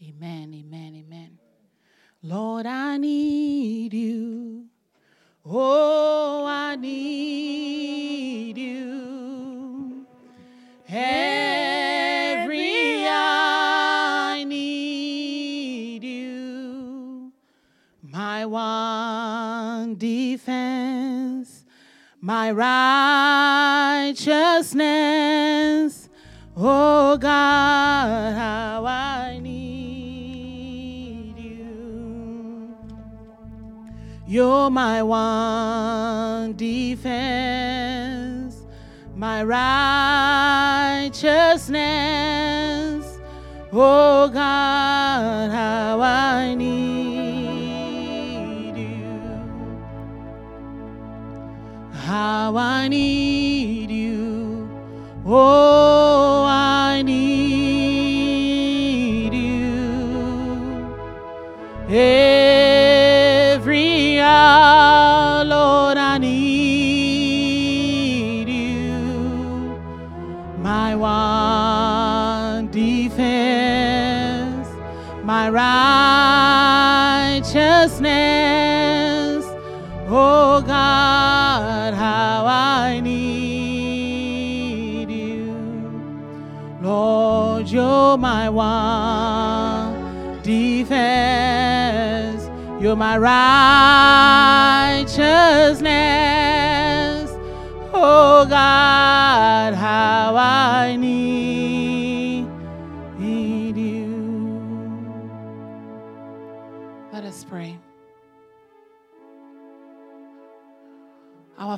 Amen, amen, amen. Lord, I need you. Oh, I need you. Every I need you. My one defense, my righteousness. Oh God, how You're my one defense, my righteousness. Oh God, how I need you. How I need you. Oh, I need you. Every my righteousness. Oh God, how I need you. Lord, you're my one defense. You're my righteousness. Oh God, how I need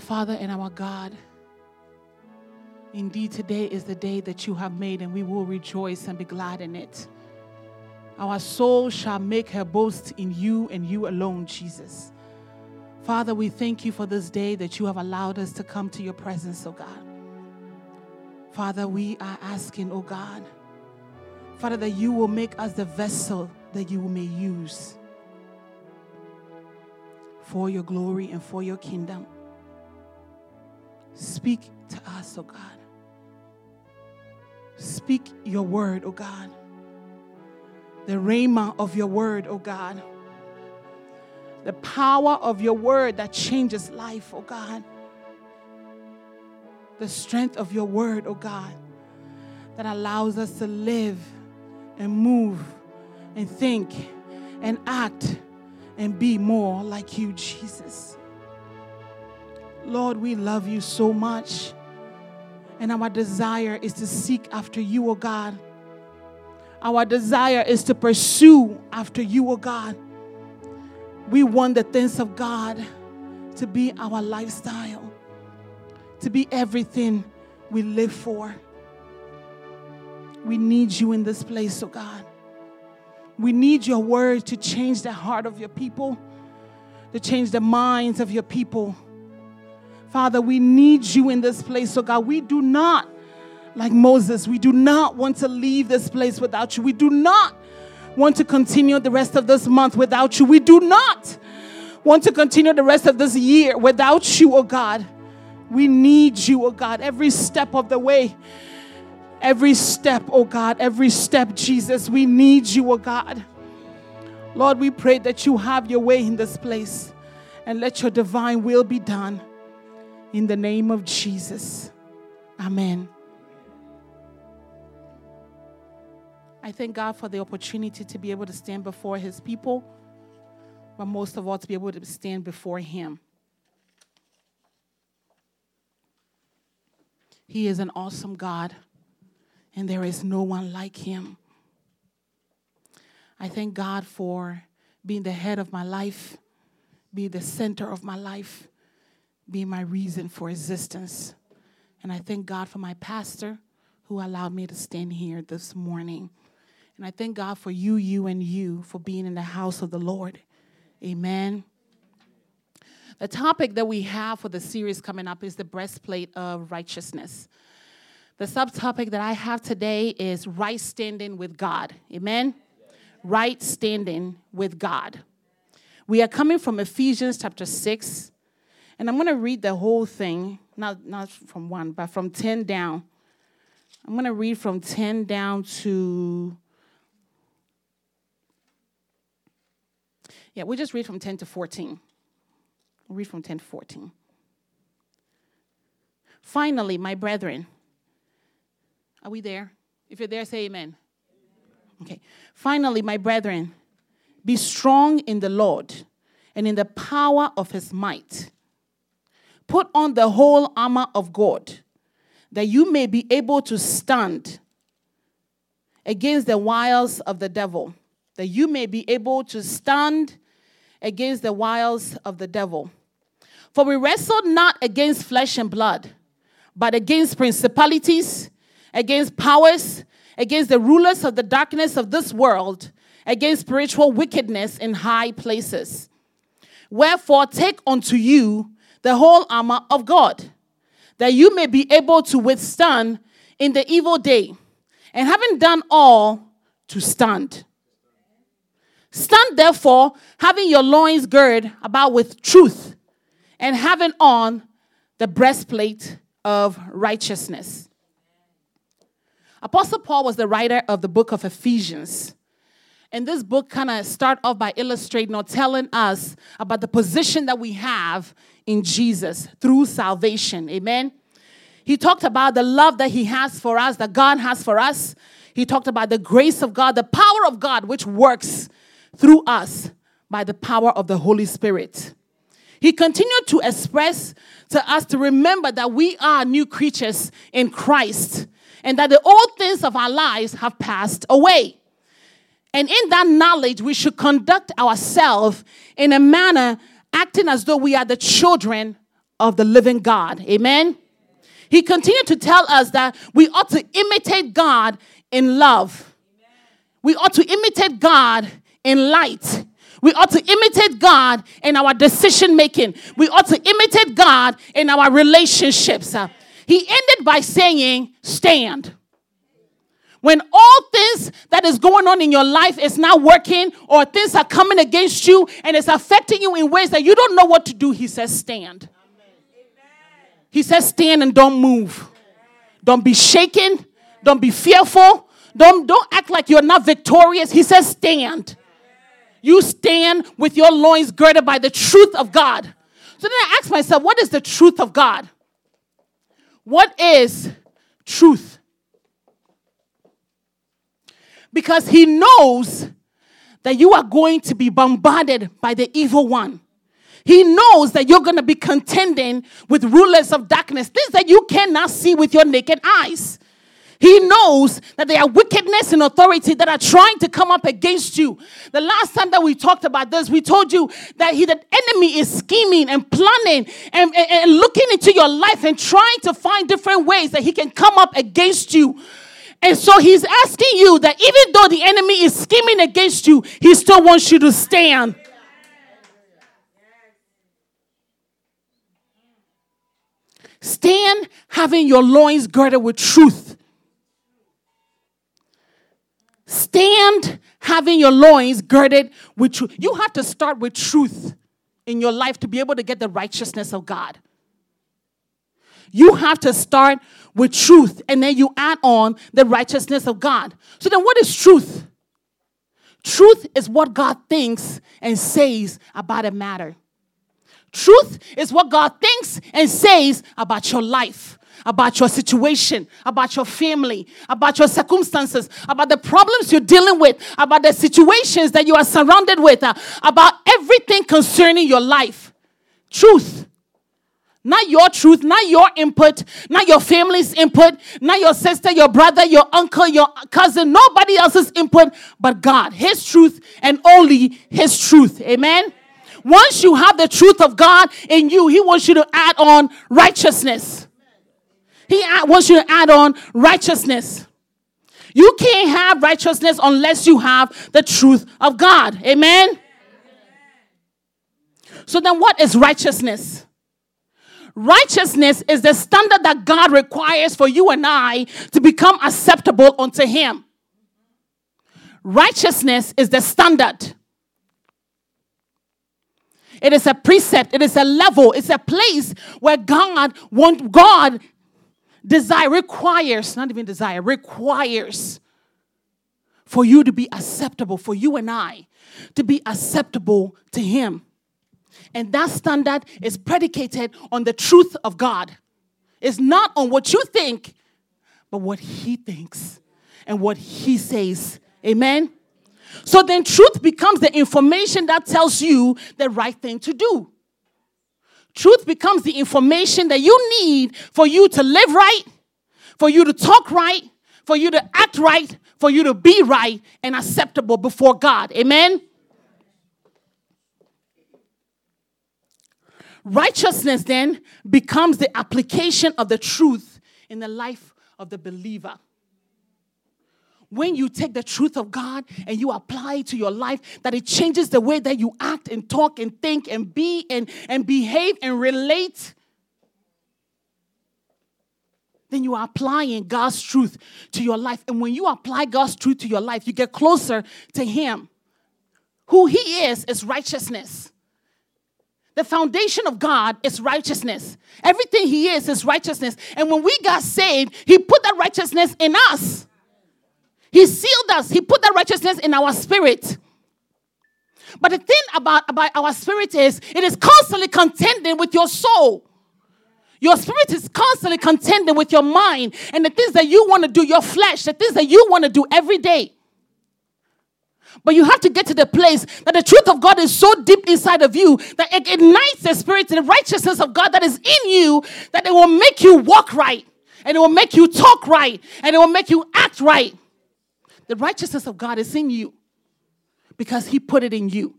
Father and our God, indeed today is the day that you have made, and we will rejoice and be glad in it. Our soul shall make her boast in you and you alone, Jesus. Father, we thank you for this day that you have allowed us to come to your presence, oh God. Father, we are asking, oh God, Father, that you will make us the vessel that you may use for your glory and for your kingdom. Speak to us, oh God. Speak your word, oh God. The rhema of your word, oh God. The power of your word that changes life, oh God. The strength of your word, oh God, that allows us to live and move and think and act and be more like you, Jesus. Lord, we love you so much. And our desire is to seek after you, oh God. Our desire is to pursue after you, oh God. We want the things of God to be our lifestyle, to be everything we live for. We need you in this place, oh God. We need your word to change the heart of your people, to change the minds of your people. Father, we need you in this place, So, God. We do not, like Moses, we do not want to leave this place without you. We do not want to continue the rest of this month without you. We do not want to continue the rest of this year without you, oh God. We need you, oh God, every step of the way. Every step, oh God, every step, Jesus, we need you, oh God. Lord, we pray that you have your way in this place and let your divine will be done. In the name of Jesus. Amen. I thank God for the opportunity to be able to stand before His people, but most of all, to be able to stand before Him. He is an awesome God, and there is no one like Him. I thank God for being the head of my life, being the center of my life, being my reason for existence. And I thank God for my pastor who allowed me to stand here this morning. And I thank God for you, you, and you for being in the house of the Lord. Amen. The topic that we have for the series coming up is the breastplate of righteousness. The subtopic that I have today is right standing with God. Amen. Right standing with God. We are coming from Ephesians chapter 6, and I'm going to read the whole thing, not, not from 1, but from 10 down. I'm going to read from 10 down to Yeah, we just read from 10 to 14. We'll read from 10 to 14. Finally, my brethren, are we there? If you're there, say amen. Okay. Finally, my brethren, be strong in the Lord and in the power of his might. Put on the whole armor of God, that you may be able to stand against the wiles of the devil, that you may be able to stand against the wiles of the devil. For we wrestle not against flesh and blood, but against principalities, against powers, against the rulers of the darkness of this world, against spiritual wickedness in high places. Wherefore, take unto you the whole armor of God, that you may be able to withstand in the evil day, and having done all, to stand. Stand therefore, having your loins girded about with truth, and having on the breastplate of righteousness. Apostle Paul was the writer of the book of Ephesians. And this book kind of start off by illustrating or telling us about the position that we have in Jesus through salvation. Amen. He talked about the love that he has for us, that God has for us. He talked about the grace of God, the power of God, which works through us by the power of the Holy Spirit. He continued to express to us to remember that we are new creatures in Christ and that the old things of our lives have passed away. And in that knowledge, we should conduct ourselves in a manner acting as though we are the children of the living God. Amen. He continued to tell us that we ought to imitate God in love. We ought to imitate God in light. We ought to imitate God in our decision making. We ought to imitate God in our relationships. He ended by saying, Stand. When all things that is going on in your life is not working, or things are coming against you and it's affecting you in ways that you don't know what to do, he says, Stand. He says, Stand and don't move. Don't be shaken. Don't be fearful. Don't, don't act like you're not victorious. He says, Stand. You stand with your loins girded by the truth of God. So then I ask myself, what is the truth of God? What is truth? Because he knows that you are going to be bombarded by the evil one. He knows that you're going to be contending with rulers of darkness, things that you cannot see with your naked eyes. He knows that there are wickedness and authority that are trying to come up against you. The last time that we talked about this, we told you that he, the enemy is scheming and planning and, and, and looking into your life and trying to find different ways that he can come up against you. And so he's asking you that even though the enemy is scheming against you, he still wants you to stand. Stand having your loins girded with truth. Stand having your loins girded with truth. You have to start with truth in your life to be able to get the righteousness of God. You have to start with truth and then you add on the righteousness of God. So then, what is truth? Truth is what God thinks and says about a matter. Truth is what God thinks and says about your life about your situation, about your family, about your circumstances, about the problems you're dealing with, about the situations that you are surrounded with, uh, about everything concerning your life. Truth. Not your truth, not your input, not your family's input, not your sister, your brother, your uncle, your cousin, nobody else's input but God. His truth and only His truth. Amen. Once you have the truth of God in you, He wants you to add on righteousness. He wants you to add on righteousness. You can't have righteousness unless you have the truth of God. Amen? So then, what is righteousness? Righteousness is the standard that God requires for you and I to become acceptable unto Him. Righteousness is the standard. It is a precept, it is a level, it's a place where God want God desire requires, not even desire, requires for you to be acceptable, for you and I to be acceptable to Him. And that standard is predicated on the truth of God. It's not on what you think, but what He thinks and what He says. Amen? So then, truth becomes the information that tells you the right thing to do. Truth becomes the information that you need for you to live right, for you to talk right, for you to act right, for you to be right and acceptable before God. Amen? Righteousness then becomes the application of the truth in the life of the believer. When you take the truth of God and you apply it to your life, that it changes the way that you act and talk and think and be and, and behave and relate, then you are applying God's truth to your life. And when you apply God's truth to your life, you get closer to Him. Who He is is righteousness. The foundation of God is righteousness. Everything He is is righteousness. And when we got saved, He put that righteousness in us. He sealed us, He put that righteousness in our spirit. But the thing about, about our spirit is it is constantly contending with your soul. Your spirit is constantly contending with your mind and the things that you want to do, your flesh, the things that you want to do every day. But you have to get to the place that the truth of God is so deep inside of you that it ignites the spirit and the righteousness of God that is in you that it will make you walk right and it will make you talk right and it will make you act right. The righteousness of God is in you because He put it in you.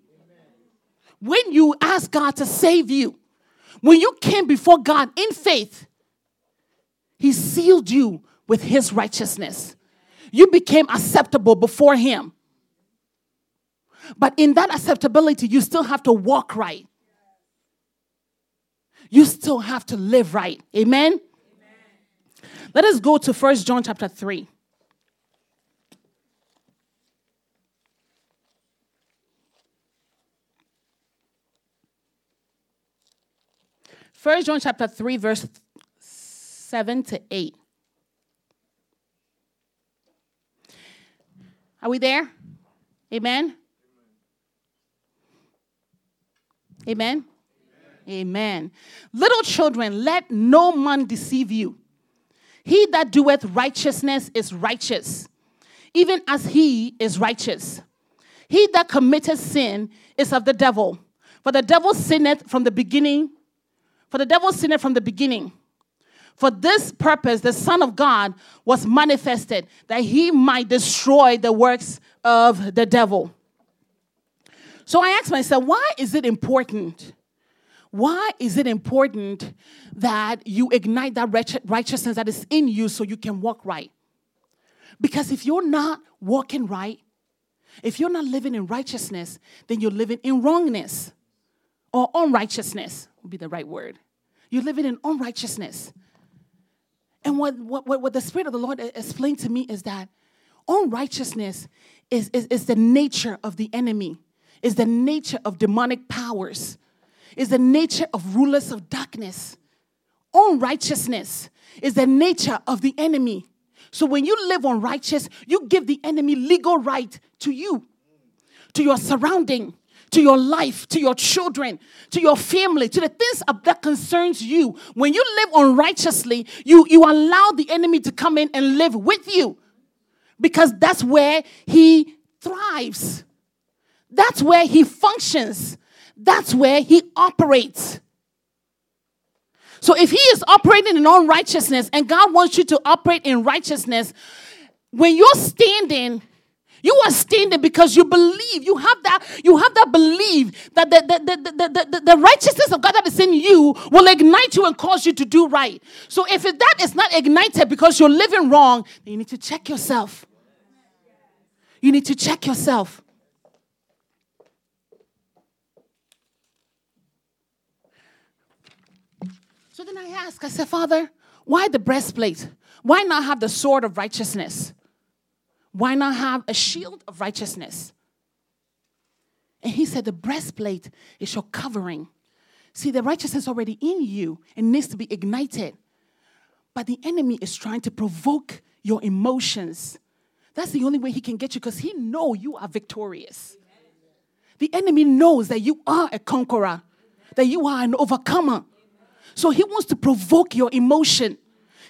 When you ask God to save you, when you came before God in faith, He sealed you with His righteousness. You became acceptable before Him. But in that acceptability, you still have to walk right. You still have to live right. Amen? Amen. Let us go to First John chapter 3. First John chapter 3, verse 7 to 8. Are we there? Amen. Amen. Amen. Little children, let no man deceive you. He that doeth righteousness is righteous, even as he is righteous. He that committeth sin is of the devil, for the devil sinneth from the beginning for the devil sinneth from the beginning. For this purpose, the Son of God was manifested that he might destroy the works of the devil. So I asked myself, why is it important? Why is it important that you ignite that righteousness that is in you so you can walk right? Because if you're not walking right, if you're not living in righteousness, then you're living in wrongness or unrighteousness would be the right word. You're living in unrighteousness. And what, what, what the Spirit of the Lord explained to me is that unrighteousness is, is, is the nature of the enemy, is the nature of demonic powers, is the nature of rulers of darkness. Unrighteousness is the nature of the enemy. So when you live unrighteous, you give the enemy legal right to you, to your surrounding, to your life, to your children, to your family, to the things that concerns you. When you live unrighteously, you, you allow the enemy to come in and live with you because that's where he thrives. That's where he functions. That's where he operates. So if he is operating in unrighteousness and God wants you to operate in righteousness, when you're standing you are standing because you believe. You have that, you have that belief that the, the, the, the, the, the righteousness of God that is in you will ignite you and cause you to do right. So if that is not ignited because you're living wrong, you need to check yourself. You need to check yourself. Then I ask, I said, Father, why the breastplate? Why not have the sword of righteousness? Why not have a shield of righteousness? And he said, The breastplate is your covering. See, the righteousness already in you and needs to be ignited. But the enemy is trying to provoke your emotions, That's the only way he can get you because he know you are victorious. The enemy knows that you are a conqueror, that you are an overcomer. So he wants to provoke your emotion.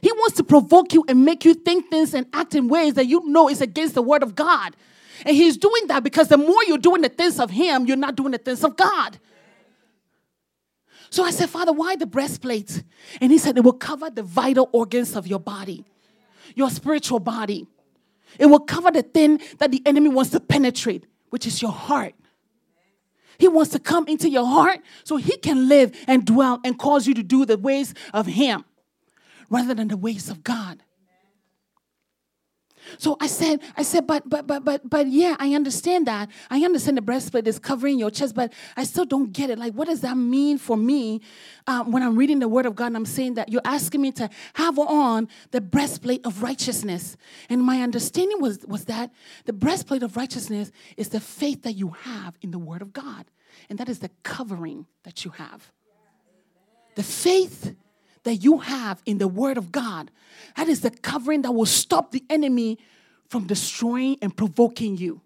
He wants to provoke you and make you think things and act in ways that you know is against the word of God. And he's doing that because the more you're doing the things of him, you're not doing the things of God. So I said, Father, why the breastplate? And he said, it will cover the vital organs of your body, your spiritual body. It will cover the thing that the enemy wants to penetrate, which is your heart. He wants to come into your heart so he can live and dwell and cause you to do the ways of him rather than the ways of God. So I said, I said, but but but but but yeah, I understand that. I understand the breastplate is covering your chest, but I still don't get it. Like, what does that mean for me um, when I'm reading the Word of God? and I'm saying that you're asking me to have on the breastplate of righteousness, and my understanding was was that the breastplate of righteousness is the faith that you have in the Word of God, and that is the covering that you have. The faith that you have in the Word of God. That is the covering that will stop the enemy from destroying and provoking you.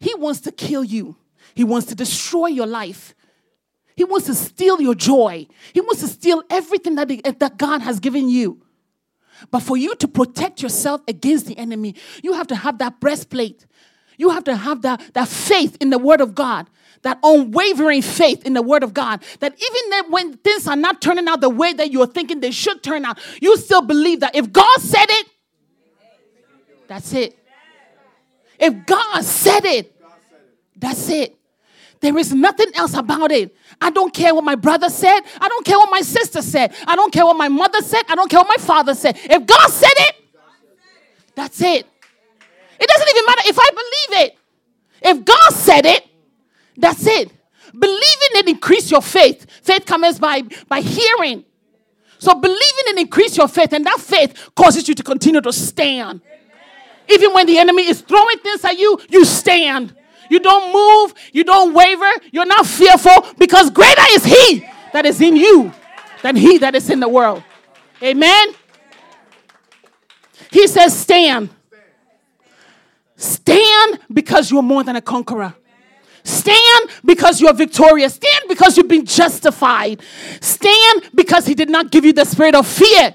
He wants to kill you, he wants to destroy your life. He wants to steal your joy. He wants to steal everything that, the, that God has given you. But for you to protect yourself against the enemy, you have to have that breastplate. You have to have that, that faith in the Word of God that unwavering faith in the word of God, that even when things are not turning out the way that you're thinking they should turn out, you still believe that if God said it, that's it. If God said it, that's it. There is nothing else about it. I don't care what my brother said. I don't care what my sister said. I don't care what my mother said. I don't care what my father said. If God said it, that's it. It doesn't even matter if I believe it. If God said it, that's it. Believing it increase your faith. Faith comes by, by hearing. So believing it increase your faith, and that faith causes you to continue to stand. Even when the enemy is throwing things at you, you stand. You don't move, you don't waver, you're not fearful because greater is he that is in you than he that is in the world. Amen. He says, Stand. Stand because you're more than a conqueror. Stand because you're victorious. Stand because you've been justified. Stand because He did not give you the spirit of fear,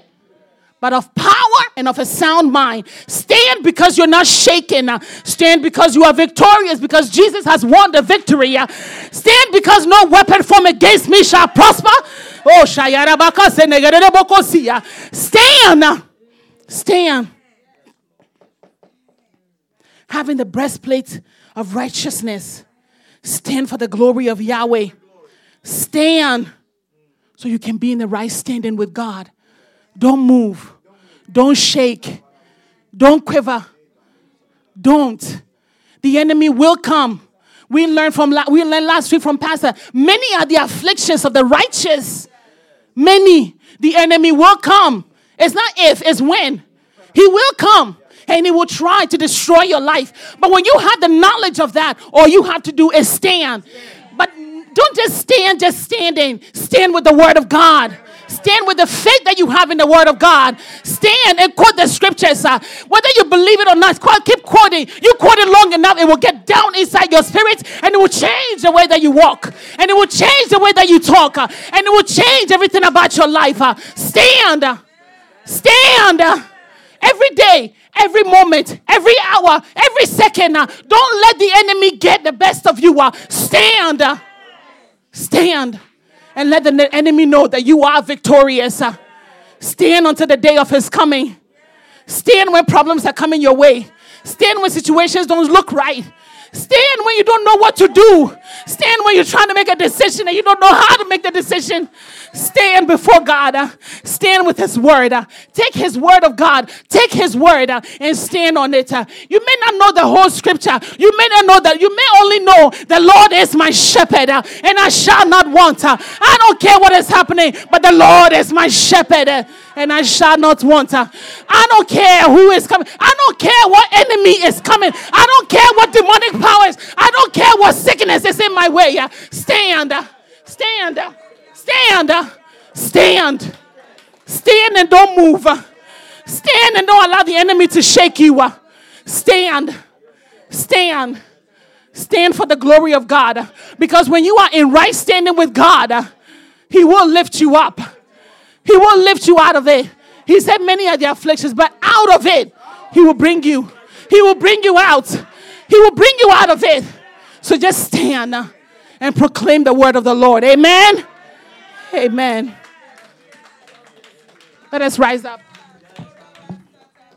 but of power and of a sound mind. Stand because you're not shaken. Stand because you are victorious because Jesus has won the victory. Stand because no weapon formed against me shall prosper. Oh, stand. Stand. Having the breastplate of righteousness Stand for the glory of Yahweh. Stand so you can be in the right standing with God. Don't move. Don't shake. Don't quiver. Don't. The enemy will come. We learned from we learned last week from Pastor. Many are the afflictions of the righteous. Many. The enemy will come. It's not if, it's when. He will come and it will try to destroy your life. But when you have the knowledge of that, all you have to do is stand. But don't just stand, just standing. Stand with the word of God. Stand with the faith that you have in the Word of God. Stand and quote the scriptures. Uh, whether you believe it or not, keep quoting. You quote it long enough, it will get down inside your spirit and it will change the way that you walk. And it will change the way that you talk. Uh, and it will change everything about your life. Uh, stand. Stand. Every day, every moment, every hour, every second. Uh, don't let the enemy get the best of you. Uh, stand. Uh, stand. And let the enemy know that you are victorious. Stand until the day of his coming. Stand when problems are coming your way. Stand when situations don't look right. Stand when you don't know what to do. Stand when you're trying to make a decision and you don't know how to make the decision. Stand before God. Uh, stand with His word. Uh, take His word of God. Take His word uh, and stand on it. You may not know the whole scripture. You may not know that. You may only know the Lord is my shepherd and I shall not want. I don't care what is happening, but the Lord is my shepherd and I shall not want. I don't care who is coming. I don't care what enemy is coming. I don't care what demonic powers. I don't care what sickness is in my way. Stand, stand, stand, stand, stand, and don't move. Stand and don't allow the enemy to shake you. Stand. Stand. Stand for the glory of God. Because when you are in right standing with God, He will lift you up. He will lift you out of it. He said, Many are the afflictions, but out of it, He will bring you. He will bring you out. He will bring you out of it. So just stand and proclaim the word of the Lord. Amen. Amen. Let us rise up.